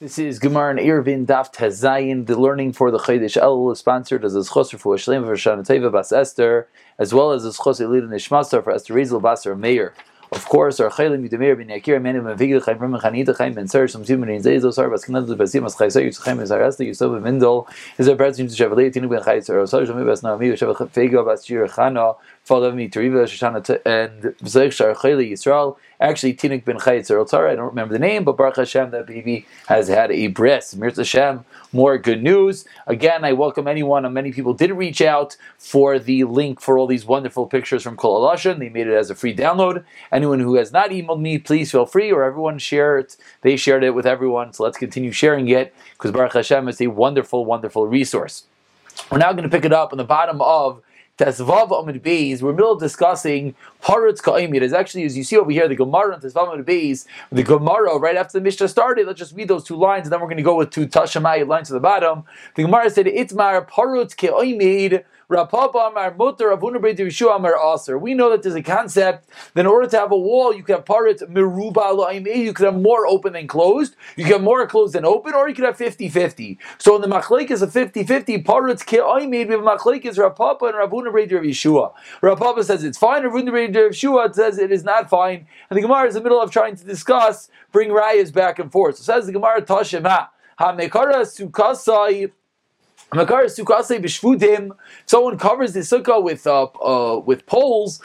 This is Gemara and Irvin Daf Tazayin. The learning for the Chodesh El is sponsored as a Schosser for Shlem for Shana Teva Bas Esther, as well as a Schosser Elid Nishmasar for Esther Rizel Basar Meir. Of course, our Chaylim Yudemir ben Yakir Menim ben Vigil Chaim Ram Chanita Chaim ben Ser Some Tum ben Zeizo Sar Bas Kanad Basim As Chaysa Yus Chaim As Arasta Yusuf ben Mendel is our president to Chevalei Tinu ben Chaysa or Sar Shami Bas Naomi Sheval Fego Bas Shir Chana Follow me to Riva Shoshana and B'Zayich Shar Chayli Yisrael Actually, Tinuk ben Chayitz or I don't remember the name, but Baruch Hashem, that baby has had a bris. Mirza Hashem, more good news. Again, I welcome anyone, and many people did reach out for the link for all these wonderful pictures from Kol Halashon. They made it as a free download. Anyone who has not emailed me, please feel free, or everyone share it. They shared it with everyone, so let's continue sharing it, because Baruch Hashem is a wonderful, wonderful resource. We're now going to pick it up on the bottom of Tesvav Amid Beis, we're middle discussing Paratz Ka'imid. As actually, as you see over here, the Gemara on Tesvav Amid Beis, the Gemara, right after the Mishnah started, let's just read those two lines, and then we're going to go with two Tashamai lines to the bottom. The Gemara said, Itmar Paratz Ka'imid, we know that there's a concept that in order to have a wall, you can have parit meruba eh, you could have more open than closed, you can have more closed than open, or you could have 50-50. So in the machlek is a 50-50, parit's ke'oimid, eh, we have machlek is Rav Papa and Ravuna Breder of Yeshua. Rav Papa says it's fine, Ravuna Breder of Yeshua says it is not fine, and the Gemara is in the middle of trying to discuss, bring rayas back and forth. So says the Gemara Tashema, ha-mekara sukasai Someone covers the sukkah with uh, uh, with poles,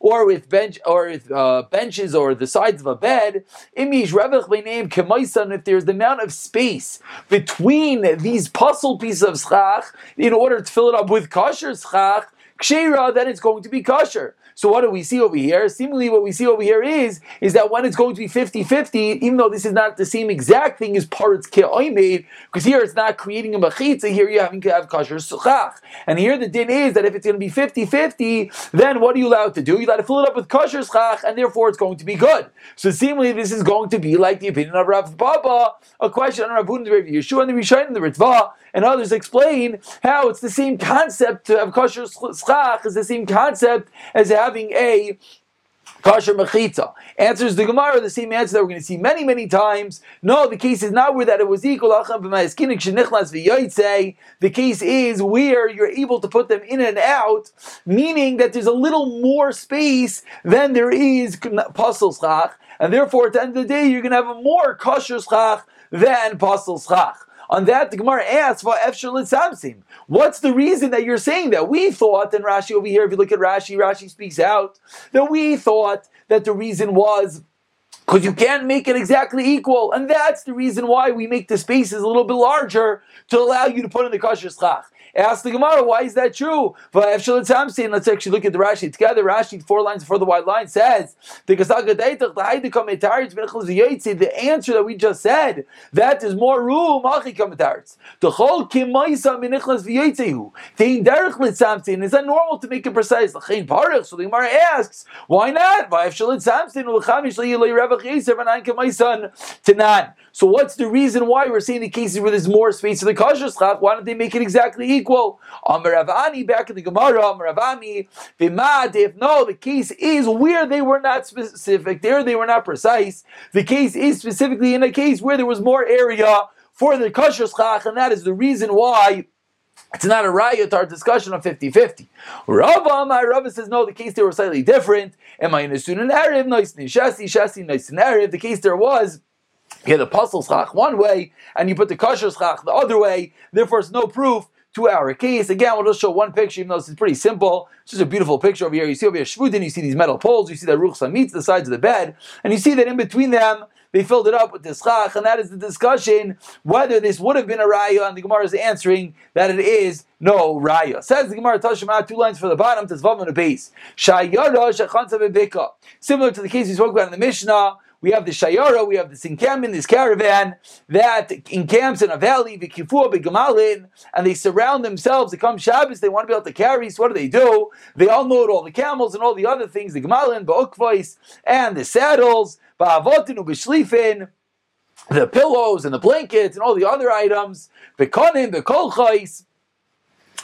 or with bench or with uh, benches or the sides of a bed. If there's the amount of space between these puzzle pieces of schach in order to fill it up with kosher schach, then it's going to be kosher. So what do we see over here? Seemingly what we see over here is, is that when it's going to be 50-50, even though this is not the same exact thing as parts made, because here it's not creating a machitza, here you're having to have kosher suchach. And here the din is that if it's going to be 50-50, then what are you allowed to do? You're allowed to fill it up with kosher suchach, and therefore it's going to be good. So seemingly this is going to be like the opinion of Rav Papa, a question on Rav Huden, Rav Yeshua, and the Rishon, and the Ritva, and others explain how it's the same concept to have kosher schach is the same concept as having a Kasher Mechitza. Answers the Gemara, the same answer that we're going to see many, many times. No, the case is not where that it was equal. The case is where you're able to put them in and out, meaning that there's a little more space than there is Pasal Schach, and therefore at the end of the day, you're going to have a more Kasher Schach than Pasal Schach. On that, the Gemara asks, What's the reason that you're saying that? We thought, and Rashi over here, if you look at Rashi, Rashi speaks out, that we thought that the reason was because you can't make it exactly equal. And that's the reason why we make the spaces a little bit larger to allow you to put in the kosher schach. Ask the Gemara, why is that true? Let's actually look at the Rashi together. Rashi, four lines before the white line, says the answer that we just said that is more room. The whole Is that normal to make it precise? So the Gemara asks, why not? So what's the reason why we're seeing the cases where there's more space in the kosher Why don't they make it exactly equal? Amaravani back in the Gemara, Amaravani, Vimad, if no, the case is where they were not specific, there they were not precise. The case is specifically in a case where there was more area for the kosher schach, and that is the reason why it's not a riot our discussion of 50-50. Rava, my Rava says, no, the case there was slightly different. Am I in a student Arab? Nice Shasi, Shasi, nice Arab. The case there was you had the puzzle schach one way, and you put the kosher schach the other way. Therefore, it's no proof to our case. Again, we'll just show one picture, even though this is pretty simple. It's just a beautiful picture over here. You see over here Shvudin, you see these metal poles, you see that Ruchsa meets the sides of the bed, and you see that in between them, they filled it up with this chach, and that is the discussion whether this would have been a raya, and the Gemara is answering that it is no raya. Says the Gemara Tashima, two lines for the bottom, to Zvav on the base. Similar to the case we spoke about in the Mishnah, we have the Shayara, we have this encampment, this caravan that encamps in a valley, Vikifua Begamalin, and they surround themselves. They come Shabbos, they want to be able to carry, so what do they do? They unload all the camels and all the other things, the Gamalin, Ba'ukvais, and the saddles, Ba'avotinu, B'shlifin, the pillows and the blankets and all the other items, Bekonim, Bekolchais,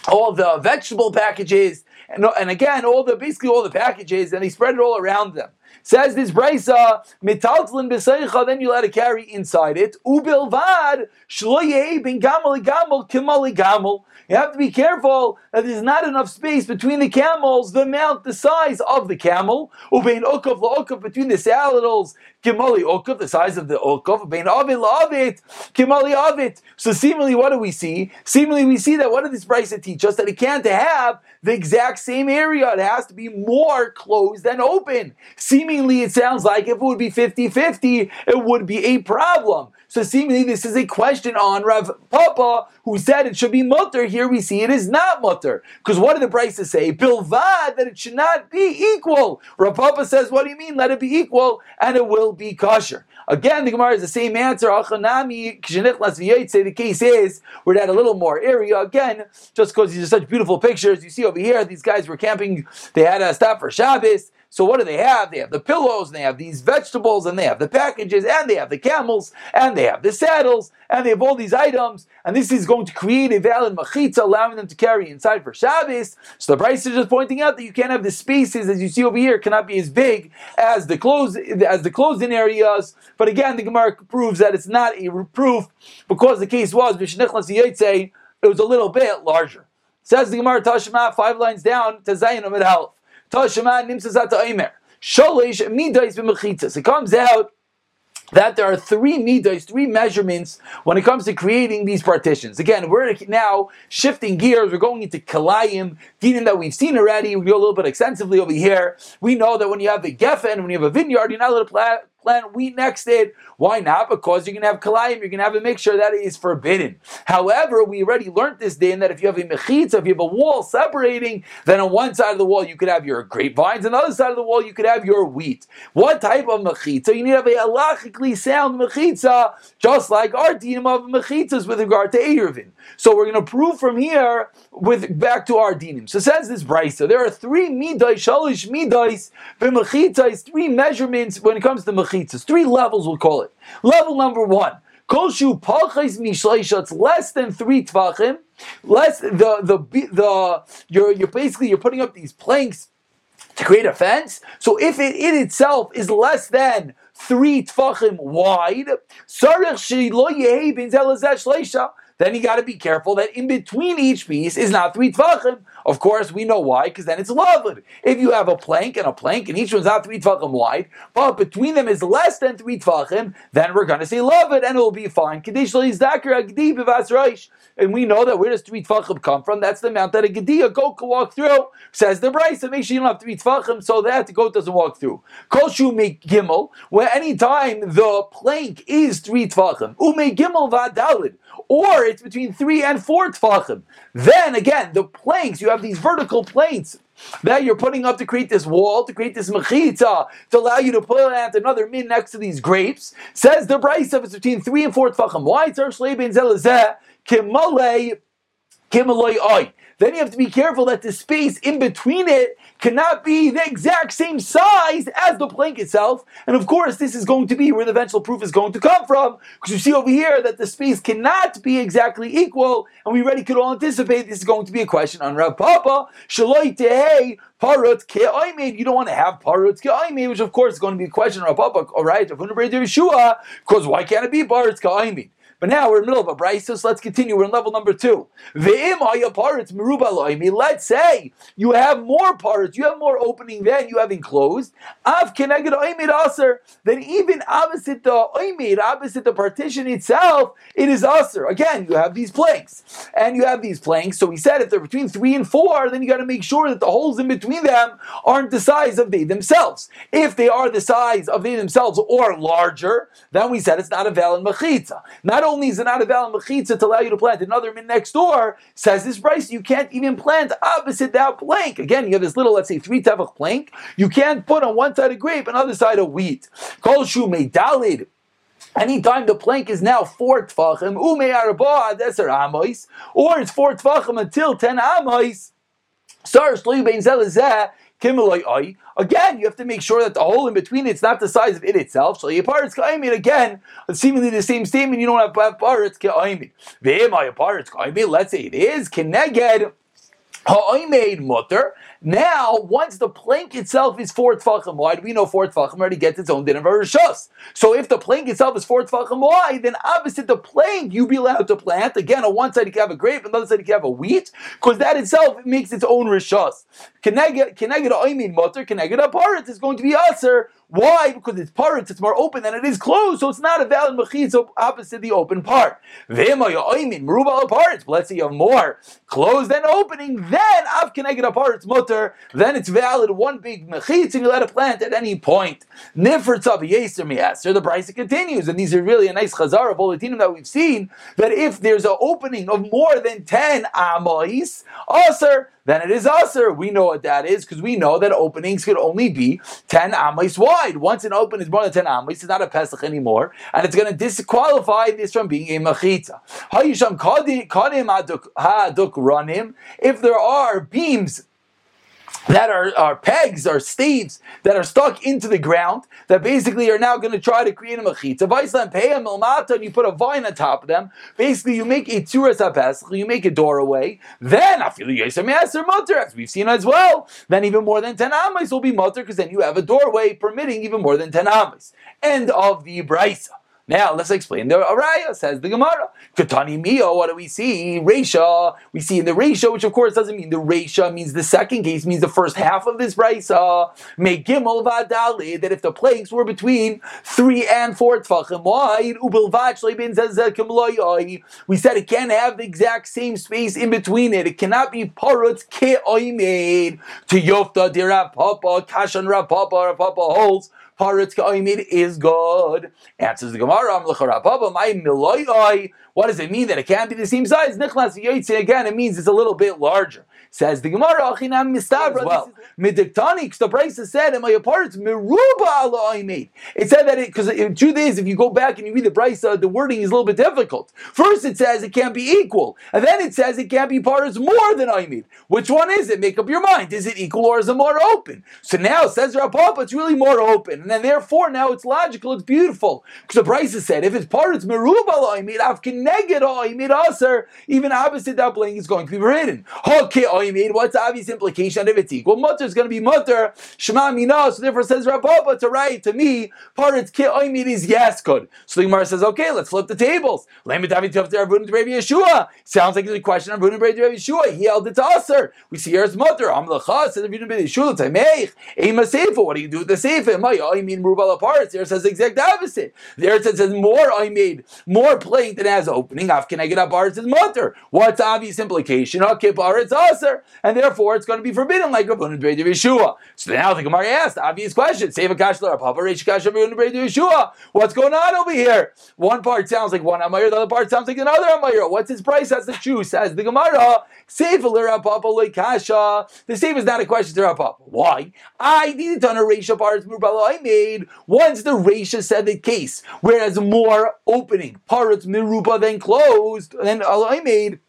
all the vegetable packages, and, and again, all the basically all the packages, and they spread it all around them. Says this brisa, mitaltlin b'seicha, then you let it carry inside it. Ubilvad shloye ben gamal gamal kimali gamal. You have to be careful that there's not enough space between the camels, the amount, the size of the camel. Ubein ukov la'ukov between the saddles, kimali ukov, the size of the ukov. Ubein avit la'avit, kimali avit. So seemingly, what do we see? Seemingly, we see that what did this brisa teach us? That it can't have the exact same area. It has to be more closed than open. Seemingly, it sounds like if it would be 50-50, it would be a problem. So seemingly this is a question on Rav Papa, who said it should be mutter. Here we see it is not mutter. Because what did the Brisa say? Bilvad, that it should not be equal. Rav Papa says, what do you mean? Let it be equal, and it will be kosher. Again, the Gemara is the same answer. The case is we're at a little more area. Again, just because these are such beautiful pictures. You see over here, these guys were camping. They had a stop for Shabbos. So what do they have? They have the pillows, and they have these vegetables, and they have the packages, and they have the camels, and they have the saddles, and they have all these items. And this is going to create a valid machitza, allowing them to carry inside for Shabbos. So the Brisa is just pointing out that you can't have the spaces, as you see over here, cannot be as big as the closed as the closed-in areas. But again, the Gemara proves that it's not a proof because the case was it was a little bit larger. Says the Gemara Tashma, five lines down to Zayin of Health. It comes out that there are three midas, three measurements when it comes to creating these partitions. Again, we're now shifting gears. We're going into kalayim, dinim that we've seen already. We go a little bit extensively over here. We know that when you have the geffen, when you have a vineyard, you're not allowed to plant wheat next to it. Why not? Because you're to have kalayim, you're to have a mixture that is forbidden. However, we already learned this day that if you have a mechitza, if you have a wall separating, then on one side of the wall you could have your grapevines, on the other side of the wall you could have your wheat. What type of mechitza? You need to have a halachically sound mechitza, just like our dinim of mechitzas with regard to Eruvin. So we're going to prove from here with back to our dinim. So says this brisa, there are three midai, shalish midais, b'mechitzas, three measurements when it comes to mechitzas, three levels we'll call it. Level number one. Koshu palchais mishleisha. It's less than three tvachim. Less the the the you're you're basically you're putting up these planks to create a fence. So if it in itself is less than three tvachim wide, then you got to be careful that in between each piece is not three tvachim. Of course, we know why, because then it's lovely. If you have a plank and a plank, and each one's not three tvachim wide, but between them is less than three tvachim, then we're going to say love it, and it will be fine. And we know that where does three tvachim come from? That's the amount that a gedia goat can walk through. Says the Brisa, make sure you don't have three tvachim, so that the goat doesn't walk through. Kol make gimel, where any time the plank is three tvachim, ume gimel vadalid, or it's between three and four tvachim. Then again, the planks, you have these vertical plates that you're putting up to create this wall, to create this mechitza, to allow you to plant another min next to these grapes. Says the Brisa of it's between three and four tvachim. Why? Then you have to be careful that the space in between it cannot be the exact same size as the plank itself. And of course, this is going to be where the eventual proof is going to come from, because you see over here that the space cannot be exactly equal, and we already could all anticipate this is going to be a question on Rav Papa. Shaloi tehei parut ke'oimed. You don't want to have parut ke'oimed, which of course is going to be a question on Rav Papa. All right, because why can't it be parut ke'oimed? But now we're in the middle of a brisa, so let's continue. We're in level number two. Let's say you have more parts, you have more opening than you have enclosed. Av Then even opposite the oimid, opposite the partition itself, it is aser. Again, you have these planks, and you have these planks. So we said if they're between three and four, then you got to make sure that the holes in between them aren't the size of they themselves. If they are the size of they themselves or larger, then we said it's not a valid machitza. Not only is it not a valid mechitza to allow you to plant another min next door, says this Brisa, you can't even plant opposite that plank. Again, you have this little, let's say, three tefach plank. You can't put on one side a grape, another side a wheat. Kol shu dalid. Anytime the plank is now four tfachim, ume arba adeser amois, or it's four tfachim until ten amois, sar shloy bein zelazeh, Again, you have to make sure that the hole in between it's not the size of it itself. So Yaparitz Ka'imid, again, seemingly the same statement, you don't have Paritz Ka'imid. Ve'emay Paritz Ka'imid, let's say it is. Keneged Ha'imid Mutter. Now, once the plank itself is four tfachim wide, we know four tfachim already gets its own din of rishos. So if the plank itself is four tfachim wide, then opposite the plank you be allowed to plant. Again, on one side you can have a grape, on the other side you can have a wheat, because that itself makes its own rishos. Keneged oimin mutter, keneged aparit is going to be aser. Why? Because it's parts, it's more open than it is closed, so it's not a valid mechitza opposite the open part. Aparit. Let's say you have more closed than opening, then av keneged aparit mutter. Then it's valid one big mechitza, and you let it plant at any point. Nifr tzav yeser miaser. The price continues, and these are really a nice chazara bulletin that we've seen that if there's an opening of more than ten amais, aser then it is usher. We know what that is because we know that openings could only be 10 amais wide. Once an open is more than 10 amais, it's not a pesach anymore, and it's going to disqualify this from being a machita. If there are beams that are, are pegs, are staves that are stuck into the ground that basically are now going to try to create a mechitza. And you put a vine on top of them. Basically, you make a tzuras you make a doorway. Then I feel mutter, as we've seen as well. Then even more than ten amis will be mutter because then you have a doorway permitting even more than ten amis. End of the brisa. Now let's explain the Araya, says the Gemara. Katani Mio, what do we see? Resha. We see in the Resha, which of course doesn't mean the Resha, means the second case, means the first half of this Brisa. May Gimel Vadali, that if the plagues were between three and four Tfachim wide, we said it can't have the exact same space in between it. It cannot be Parut Ke'oimed to Yofta Dirapapa, Kashan Rapapa, Rapapa holds Paritz Ka'imid is good. Answers the Gemara, What does it mean that it can't be the same size? Nichlas again, it means it's a little bit larger. Says the Gemara, Achinam Mistabra. Well, Midiktani, the Brisa said, "In my apartments, Meruba Allah made." It said that because in truth is, if you go back and you read the Brisa, uh, the wording is a little bit difficult. First, it says it can't be equal, and then it says it can't be parts more than I made. Which one is it? Make up your mind. Is it equal or is it more open? So now says Rapapa, it's really more open, and then therefore now it's logical, it's beautiful because the Brisa said if it's parts Meruba Allah made, Afkineged I made aser, even opposite that bling is going to be written. Okay, made. What's the obvious implication if it's equal? Mutter is going to be mutter. Shema mina. So therefore says Rabba to write to me. Paritz ki oimid is yes good. So the Gemara says, okay, let's flip the tables. Yeshua. Sounds like a question of Rabbi Yeshua. He held it to Aser. We see here's mutter. Amlacha says Rabbi Yeshua. Tameich. Ema seifa. What do you do with the seifa? My I mean rubala parts. There says the exact opposite. There it says more I made more plank than has opening. Af can I get up parts is mutter. What's obvious implication? Okay, parts Aser and therefore it's going to be forbidden like Rabban and Yeshua. So now the Gemara asked the obvious question: Save a kashla, Papa Reish Kasha Yeshua. What's going on over here? One part sounds like one Amayr, the other part sounds like another Amayr. What's his price? That's the shoe. Says the Gemara. Save a Papa Kasha. The same is not a question to Papa. Why? I needed to a Reisha parts I made once the Reisha said the case, whereas more opening parts mirupa than closed, then I made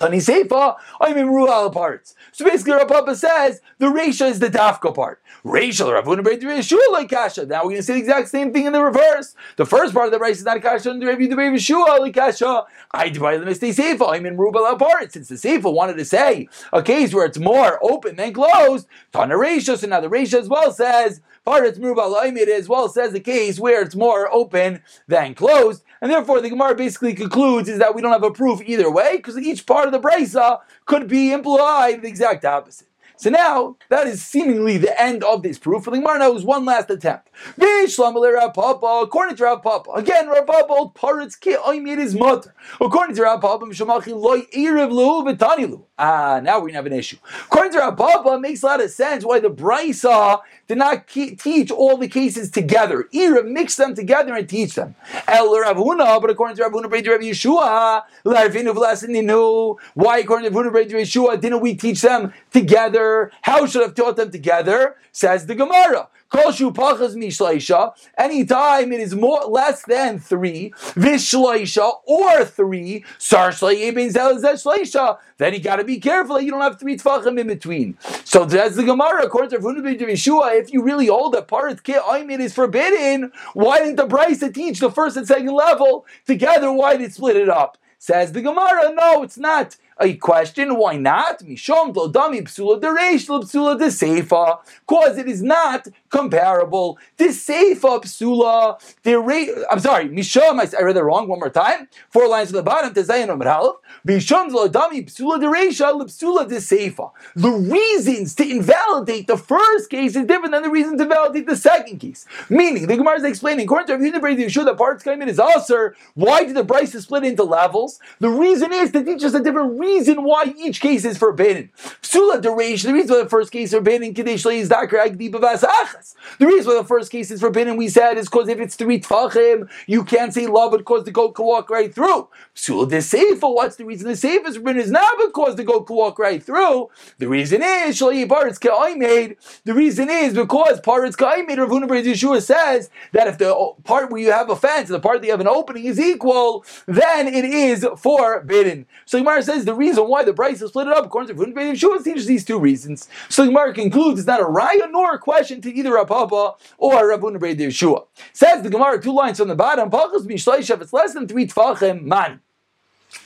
Tani Seifa, I'm in Rual parts. So basically, Rav Papa says the Reisha is the Dafka part. Reisha, Rav Unabred Yeshua like Kasha. Now we're going to say the exact same thing in the reverse. The first part of the Reisha is not Kasha, and the Rav Yeshua like Kasha. I divide the mistake Seifa, I'm in Rual parts. Since the Seifa wanted to say a case where it's more open than closed, Tana Reisha, so now the Reisha as well says, Paritz Murubal it as well says the case where it's more open than closed. And therefore, the Gemara basically concludes is that we don't have a proof either way because each part of the brisa could be implied the exact opposite. So now that is seemingly the end of this proof. For the Gemara now is one last attempt. According to Rav Papa, again Rav Papa old parrots made his mother. According to Rav Papa, loy erev Ah, now we're gonna have an issue. According to Rav Papa, it makes a lot of sense why the Brisa did not teach all the cases together. Ira mix them together and teach them. El Rav Huna, but according to Rav Huna, Rav Yeshua, why according to Rav Huna, Yeshua, didn't we teach them together? How should I have taught them together? Says the Gemara. Koshu pachas mishleisha. Anytime it is more less than three, vishleisha or three, sar shleisha. Then you got to be careful that you don't have three tfachim in between. So that's the Gemara. According to Rav Yeshua, if you really hold that parit ke'aymin is forbidden, why didn't the Brisa teach the first and second level together? Why did it split it up? Says the Gemara, no, it's not A question, why not? De seifa, cause it is not comparable. The seifa psula, the rate, I'm sorry, mishom. I, read it wrong. One more time. Four lines at the bottom. Tezayin Amar Aleph. Mishom dami psula dereisha psula de seifa. The reasons to invalidate the first case is different than the reason to validate the second case. Meaning, the Gemara is explaining, according to Rabbi Yehuda Yeshua, that parts coming in is also. Why did the price split into levels? The reason is to teach us a different reason why each case is forbidden. Psula dereish. The reason why the first case is forbidden, kadesh is The reason why the first case is forbidden, we said, is because if it's three tfachim, you can't say love because the goat can walk right through. Psula de seifa. What's the reason the seifa is forbidden? Is not because the goat can walk right through. The reason is shalei paritz made. The reason is because paritz made. Rav Yeshua says that if the part where you have a fence and the part that you have an opening is equal, then it is forbidden. So Gemara says the reason why the price is split it up according to Rav Yeshua teaches these two reasons. So Gemara concludes it's not a raya nor a question to either Rav Papa or Rav Huna Yeshua. Says the Gemara two lines on the bottom. If it's less than three tfachim man.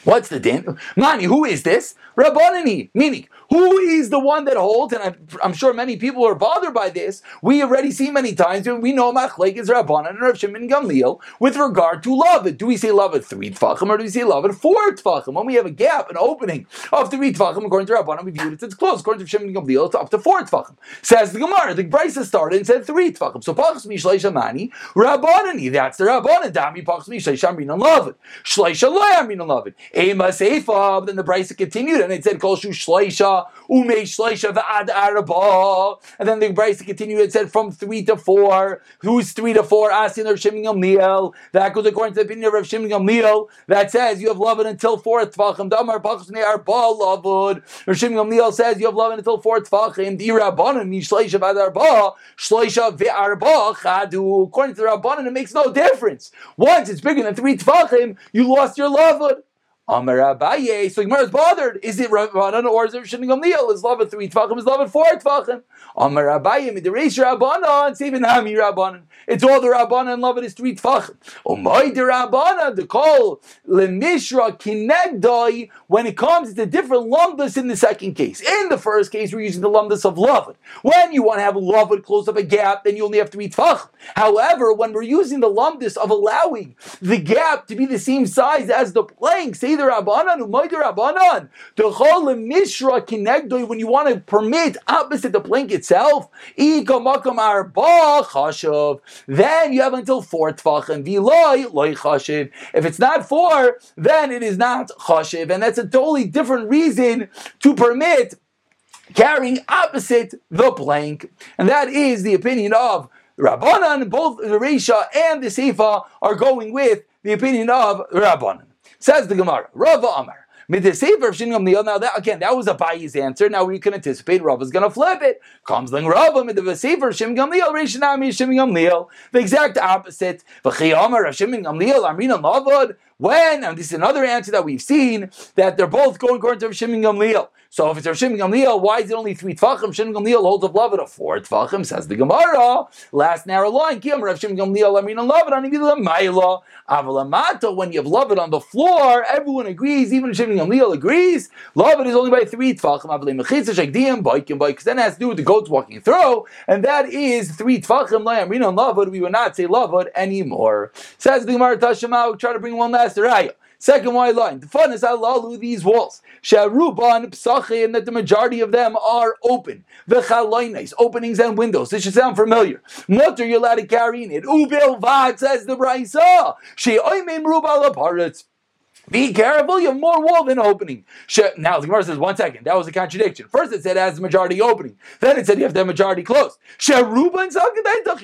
What's the din? Mani, who is this? Rabbanani, meaning who is the one that holds? And I'm, I'm, sure many people are bothered by this. We already see many times and we know Machlek is Rabbanan and Rav Shimon Gamliel with regard to love. Do we say love at three tfachim or do we say love at four tfachim? When we have a gap, an opening of three tfachim, according to Rabbanan, we view it as close. According to Shimon Gamliel, it's up to four tfachim. Says the Gemara, the Brisa started and said three tfachim. So pachas mishlei shamani Rabbanani. That's the Rabbanan. Dami pachas mishlei shamrin and love it. Shleisha loy amrin and love it. Ema. Then the Brisa continued and it said kol shu shleisha umei shleisha v'ad arba. And then the Brisa continued. It said from three to four. Who's three to four? Asking Rav Shimon Gamliel. That goes according to the opinion of Rav Shimon. That says you have love until four tvachim. Damar pachas ne arba lavud. Rav Shimon Gamliel says you have love until four tvachim. Di rabbanon mi shleisha v'ad arba. Shleisha v'arba chadu. According to the rabbanon, it makes no difference. Once it's bigger than three tvachim, you lost your lavud. Amar Abaye. So Gemara is bothered. Is it Rabbanan or is it Shimon Gamliel? Is love at three tvachim? Is love at four tvachim? Amar Abaye. Midiresh Rabbanan. Saving Hami Rabbanan. It's all the Rabbanan. Love it is three tvachim. My the Rabbanan. The call lemishra kinegdai. When it comes to different lumdus in the second case. In the first case, we're using the lumdus of love. When you want to have love it close up a gap, then you only have three tvachim. However, when we're using the lumdus of allowing the gap to be the same size as the plank, say the Rabbanan, Umay the Rabbanan. The Chol Mishra Kinegdoi, when you want to permit opposite the plank itself, Ika Makam Arba Chashav, then you have until four Tvachim, Viloi Loi Chashiv. If it's not four, then it is not Chashiv, and that's a totally different reason to permit carrying opposite the plank. And that is the opinion of Rabbanan, both the Resha and the Seifa are going with the opinion of Rabbanan. Says the Gemara, Rava Amar. Now that again, that was a Abaye's answer. Now we can anticipate Rav is going to flip it. Comes the Rava with the Sefer Shim Gamliel Rishinami Shim Gamliel. The exact opposite. V'chiyamar Shim Gamliel Amrina Lavod. When and this is another answer that we've seen that they're both going according to Shim Gamliel. So if it's Rav Shimon Gamliel, why is it only three tfachim? Shimon Gamliel holds a love of four tfachim, says the Gemara. Last narrow line, Kim Rav Shimon Gamliel, I mean, love it on the Maila. Avalamata, when you have love it on the floor, everyone agrees, even Shimon Gamliel agrees. Love it is only by three tfachim. Avalim mechitza shekdiyim, baikim, because then it has to do with the goats walking through, and that is three tfachim. Layamrina love it. We would not say it anymore. Says the Gemara Tashema. Try to bring one last raya. Second white line. The fun is alalu these walls. Sharuban psachim that the majority of them are open. V'chalainais, openings and windows. This should sound familiar. Mutter you're allowed to carry in it. Ubil vad says the Brisa. She oimim rubal aparetz. Be careful, you have more wall than opening. Now the Gemara says, one second, that was a contradiction. First it said it has the majority opening. Then it said you have to majority closed. Sheruba and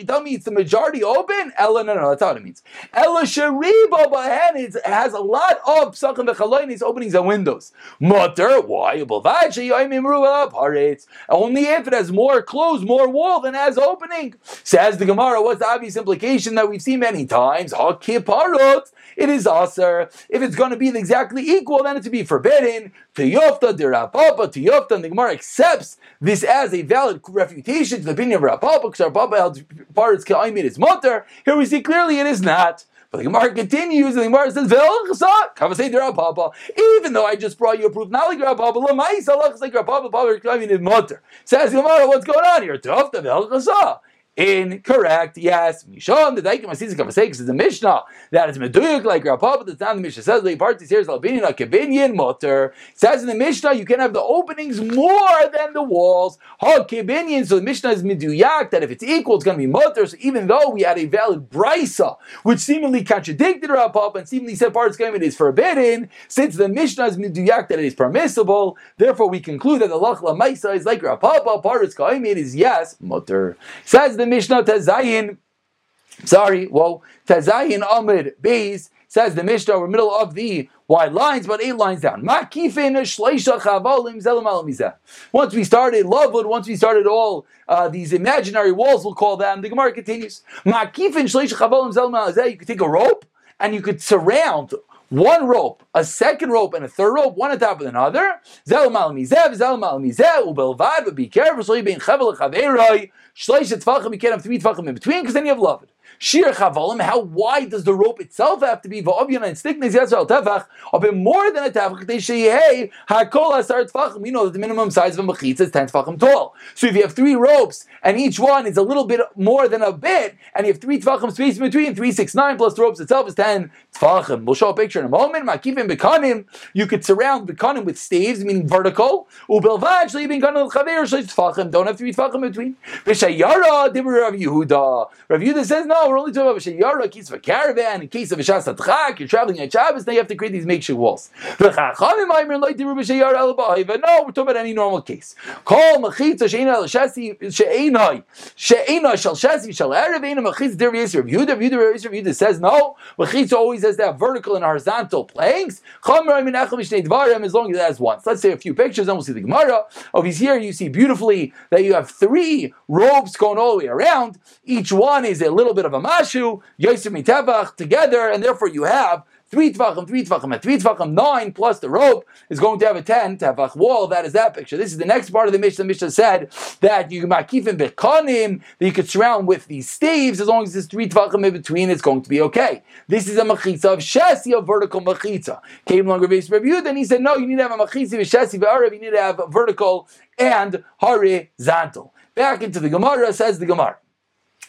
Tell me it's the majority open? Ella, no, no, that's not what it means. Ella Sheriba Bahan it has a lot of Psachim Bechaloinis openings and windows. Mutter, why? Only if it has more closed, more wall than has opening. Says the Gemara, what's the obvious implication that we've seen many times? It is aser. If it's going to be exactly equal, then it's to be forbidden. Tiyofta derapapa tiyofta. And the Gemara accepts this as a valid refutation to the opinion of Rapapa because Rapapa held parts ka'imid is mutter. Here we see clearly it is not. But the Gemara continues, and the Gemara says, even though I just brought you a proof, not like Rabba, but like Rabba, Says the Gemara, what's going on here? Incorrect. Yes. Mishon, the Daikim Asisa Kavaseks is the Mishnah that is Meduyuk like Rapapa, but the time the Mishnah says the parties here is Albinian, a Kibinian Mutter. Says in the Mishnah you can have the openings more than the walls. Ha so the Mishnah is Meduyak that if it's equal, it's going to be Mutter. So even though we had a valid Brisa, which seemingly contradicted Rapapa and seemingly said parts it is forbidden, since the Mishnah is Meduyak that it is permissible, therefore we conclude that the Lachla Maisa is like Rapapa, parts it is yes, Mutter. Says the Mishnah Tazayin. Sorry, well, Tazayin Amid Beis says the Mishnah, we're middle of the wide lines, but eight lines down. Once we started Lovewood, once we started all uh, these imaginary walls, we'll call them, the Gemara continues. You could take a rope and you could surround one rope, a second rope, and a third rope, one on top of another. But be careful, so you be in Shleish tefachim, you can't have three tefachim in between because then you have love. Shir chavalim, how wide does the rope itself have to be? Va'obyan and stickness yasser tefach, a bit more than a tefach. They say, hey, hakol asar tefachim. We know that the minimum size of a machitza is ten tefachim tall. So if you have three ropes and each one is a little bit more than a bit, and you have three tefachim space in between, three, six, nine plus the ropes itself is ten tefachim. We'll show a picture in a moment. Bekanim, you could surround bekanim with staves, meaning vertical. Ubelvad shlibin kanim chaver tefachim. Don't have three tefachim in between. V'shayara dibur Rav Yehuda. Rav Yehuda says no we're only talking about Shayara, case of a caravan, in case of a Shas Atchak, you're traveling at Shabbos, now you have to create these makeshift walls. No, we're talking about any normal case. Call Mechitza Sheina Shasi Sheina Sheina Shal Shasi Shal Erev Eina Der Yisrael Yehuda Yehuda Yehuda says no. Mechitza always has to have vertical and horizontal planks. As long as it has. So let's say a few pictures, and we'll see the Gemara. Over here, you see beautifully that you have three ropes going all the way around. Each one is a little bit of a mashu, Yosef mitavach together, and therefore you have three tvachim, three tvachim, and three tvachim, nine plus the rope is going to have a ten tavach wall. That is that picture. This is the next part of the Mishnah. The Mishnah said that you makifim bekanim that you could surround with these staves as long as there's three tvachim in between. It's going to be okay. This is a machitza of shesi, a vertical machitza. Came longer based review. Then he said no, you need to have a machitza of shesi v'arav. You need to have vertical and horizontal. Back into the Gemara says the Gemara.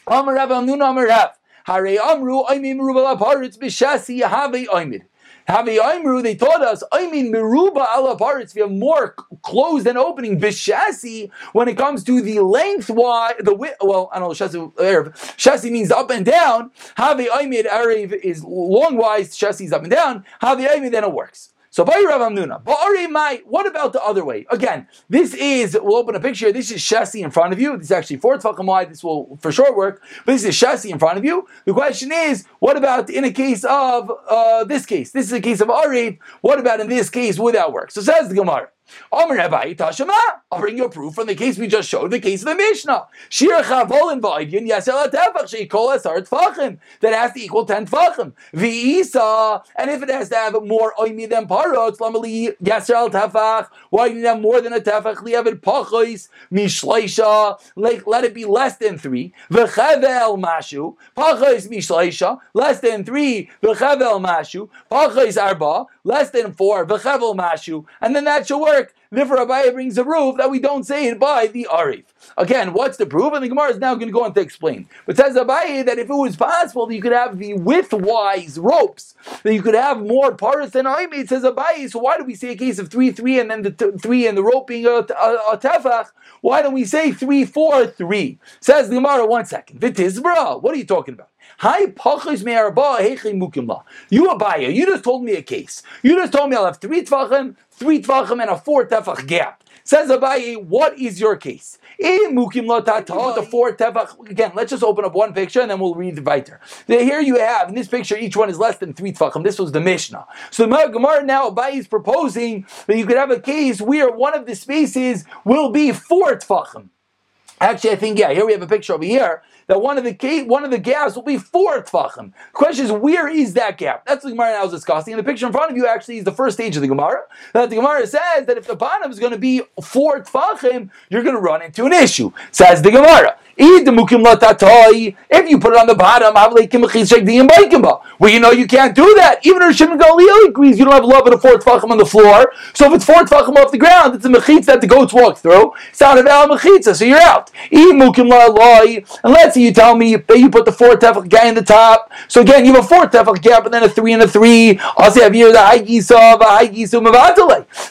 Amar Rav Amnun Amar Rav. Hare Amru Oimim Merubal Aparitz B'Shasi Have Oimid. Have Oimru, they taught us, I mean, Meruba ala paritz, we have more closed and opening, bishasi, when it comes to the lengthwise, the width, well, I don't know, shasi, Arab. shasi means up and down, have Oimid, Arev is longwise, shasi is up and down, have Oimid, then it works. So Rav Amnuna, Ari, my. what about the other way? Again, this is we'll open a picture. This is chassis in front of you. This is actually four tefachim wide. This will for sure work. But this is chassis in front of you. The question is, what about in a case of uh, this case? This is a case of Arif. What about in this case? Would that work? So says the Gemara. I'll bring you a proof from the case we just showed, the case of the Mishnah. Shir chavolin v'aydin yasel atefach sheikol tfachim that has to equal ten tfachim. V'isa, and if it has to have more oimi than parot, lamali yasel tefach. Why do you have more than a tefach? Liavid pachos mishleisha. Like let it be less than three. V'chevel mashu pachos mishleisha less than three. V'chevel mashu pachos arba less than four. V'chevel mashu, and then that should work. Therefore, Abaye brings a proof that we don't say it by the Arif. Again, what's the proof? And the Gemara is now going to go on to explain. But says Abaye that if it was possible that you could have the width-wise ropes, that you could have more parts than Aimi, it says Abaye, so why do we say a case of 3 3 and then the t- 3 and the rope being a, a, a tefach? Why don't we say 3 4 3? Says the Gemara, one second. Vitizbra, what are you talking about? You Abaye, you just told me a case. You just told me I'll have three tvachim, three tvachim, and a four tefach gap. Says Abaye, what is your case? In mukim the four tefach. Again, let's just open up one picture and then we'll read the weiter. Here you have in this picture, each one is less than three tefachim. This was the Mishnah. So the Gemara now Abaye is proposing that you could have a case where one of the spaces will be four tefachim. Actually, I think yeah. Here we have a picture over here that one of the one of the gaps will be four tefachim. The question is, where is that gap? That's the Gemara now is discussing. And the picture in front of you actually is the first stage of the Gemara. That the Gemara says that if the bottom is going to be four tefachim, you're going to run into an issue. Says the Gemara. If you put it on the bottom, well, you know you can't do that. Even if Shimon Gamliel agrees you don't have love at a four tefachim on the floor. So if it's four tefachim off the ground, it's a mechitza that the goats walk through. It's not a valid mechitza, so you're out. And let's say you tell me that you put the four tefach guy in the top. So again, you have a four tefach gap and then a three and a three. Also, have you the high gisa, the high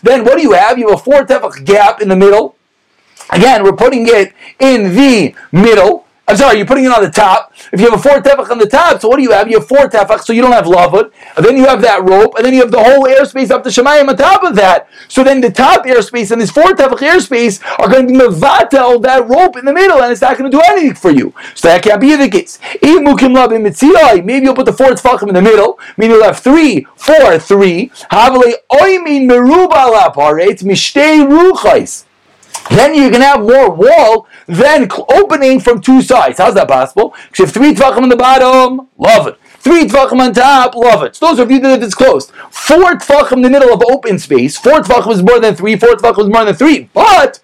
Then what do you have? You have a four tefach gap in the middle. Again, we're putting it in the middle. I'm sorry, you're putting it on the top. If you have a four tefach on the top, so what do you have? You have four tefach, so you don't have lavud. And then you have that rope, and then you have the whole airspace up to Shemayim on top of that. So then the top airspace and this four tefach airspace are going to be mevatel that rope in the middle, and it's not going to do anything for you. So that can't be the case. Maybe you'll put the four tefachim in the middle, meaning you'll have three, four, three. Havale oimin meruba laparet mishtei ruchais. Then you can have more wall than opening from two sides. How's that possible? Because you have three tvachim on the bottom, love it. Three tvachim on top, love it. So those are you that it's closed. Four tvachim in the middle of open space. Four tvachim is more than three. Four tvachim is more than three. But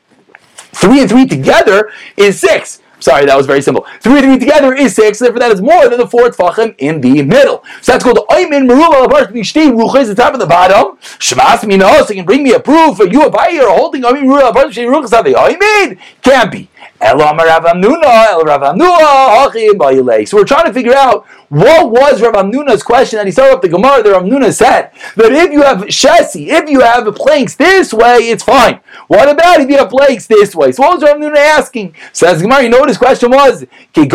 three and three together is six. Sorry, that was very simple. Three three together is six, therefore that is more than the four tfachim in the middle. So that's called Aymin Merula Labarsh Mishti Ruchas, the top of the bottom. Shmas Mina, so you can bring me a proof, or you a buyer holding Aymin Merula Labarsh Mishti Ruchas, how they Aymin? Can't be. So we're trying to figure out what was Rav Amnuna's question that he started up the Gemara that Rav Amnuna said that if you have chassis, if you have planks this way, it's fine. What about if you have planks this way? So what was Rav Amnuna asking? Says Gemara, you know what his question was? You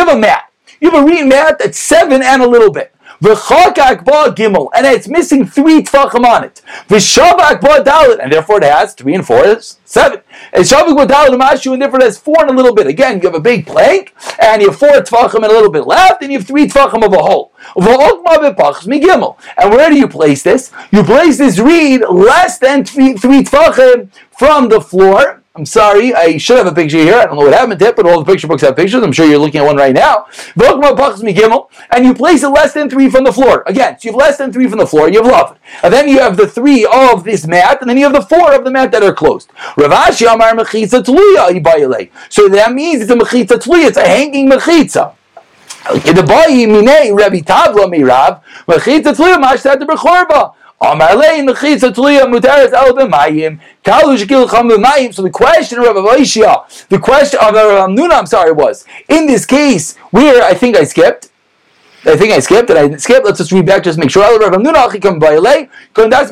have a mat. You have a reed mat that's seven and a little bit. V'chakak ba gimel, and it's missing three tfachim on it. V'shavak ba dalit, and therefore it has three and four is seven. And shavak ba dalit mashu, and therefore it has four and a little bit. Again, you have a big plank, and you have four tfachim and a little bit left, and you have three tfachim of a hole. And where do you place this? You place this reed less than three, three tfachim from the floor I'm sorry, I should have a picture here. I don't know what happened to it, but all the picture books have pictures. I'm sure you're looking at one right now. And you place it less than three from the floor. Again, so you have less than three from the floor, you have love. And then you have the three of this mat, and then you have the four of the mat that are closed. So that means it's a Mechitza Tluya, it's a hanging Mechitza. The Rabbi Tavla mirav mechitza tluya mashtat So the question of Rabbi Vaishya, the question of Rabbi Nuna, I'm sorry, was in this case where I think I skipped. I think I skipped. Did I skip? Let's just read back, just make sure. Right? So that's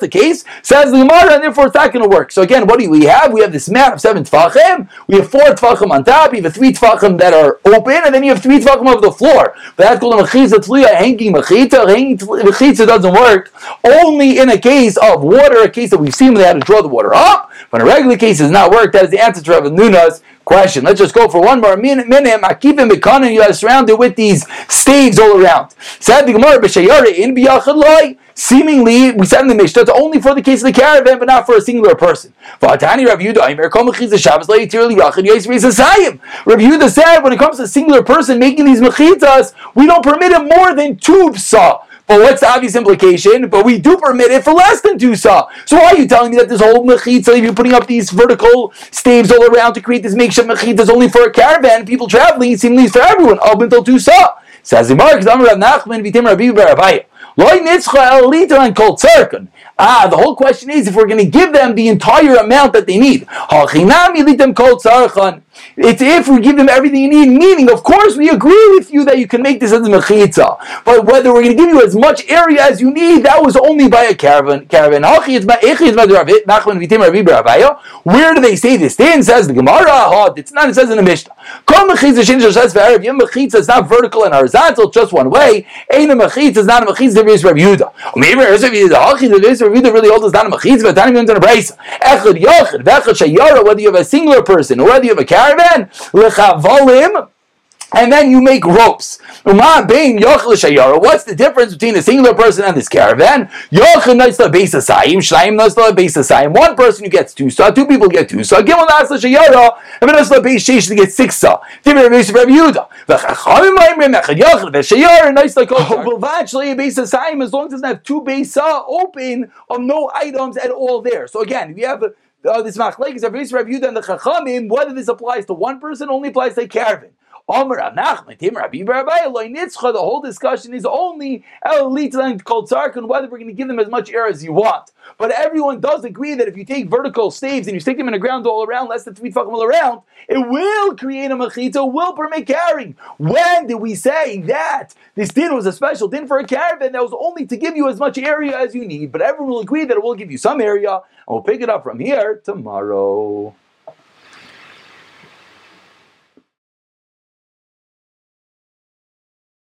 the case. Says the Gemara, and therefore it's not going to work. So again, what do we have? We have this mat of seven tfachim. We have four tfachim on top. You have three tfachim that are open, and then you have three tfachim over the floor. But that's called a mechizat hanging mechita. Hanging mechita doesn't work only in a case of water, a case that we've seen when they had to draw the water up. But in a regular case, does not work. That is the answer to Rav Nuna's question. Let's just go for one more minute. Akivim bekanan, you are surrounded with these staves all around. Said the Gemara, in Seemingly, we said in the Mishnah, it's only for the case of the caravan, but not for a singular person. Rav Yehuda said, when it comes to a singular person making these mechitas, we don't permit it more than two saw. But what's the obvious implication? But we do permit it for less than two saw. So why are you telling me that this whole mechitza, you're putting up these vertical staves all around to create this makeshift mechitza is only for a caravan, people traveling, it seems for everyone, up until two saw. Says the Mark, Nachman, Vitim. Ah, the whole question is if we're going to give them the entire amount that they need. It's if we give them everything you need, meaning, of course, we agree with you that you can make this as a mechitza. But whether we're going to give you as much area as you need, that was only by a caravan. Caravan. Where do they say this? Then says the Gemara. It's not. It says in the Mishnah. It's not vertical and horizontal, just one way. It's not a mechitza. Is Rabbi Yehuda. Yehuda really holds us not a mechitza, but time on a. Whether you have a singular person or whether you have a caravan, lechavvolim and then you make ropes. What's the difference between a singular person and this caravan? One person who gets two saw, two people get two saw. Gimel Nasla Shayara, and Nasla Beis Sheish to get six saw. Different Beis Rabbi Yehuda. V'chachamim Maimrim Echad Yachid V'Shayara nice like Oh, but actually a Beis Asayim as long as it doesn't have two Beis saw open of no items at all there. So again, if you have this machlekes Rabbi Yehuda and the Chachamim, whether this applies to one person only applies to a caravan. The whole discussion is only called Sarkon, whether we're going to give them as much air as you want. But everyone does agree that if you take vertical staves and you stick them in the ground all around, less than three feet all around, it will create a machita, will permit carrying. When did we say that this din was a special din for a caravan that was only to give you as much area as you need? But everyone will agree that it will give you some area, and we'll pick it up from here tomorrow.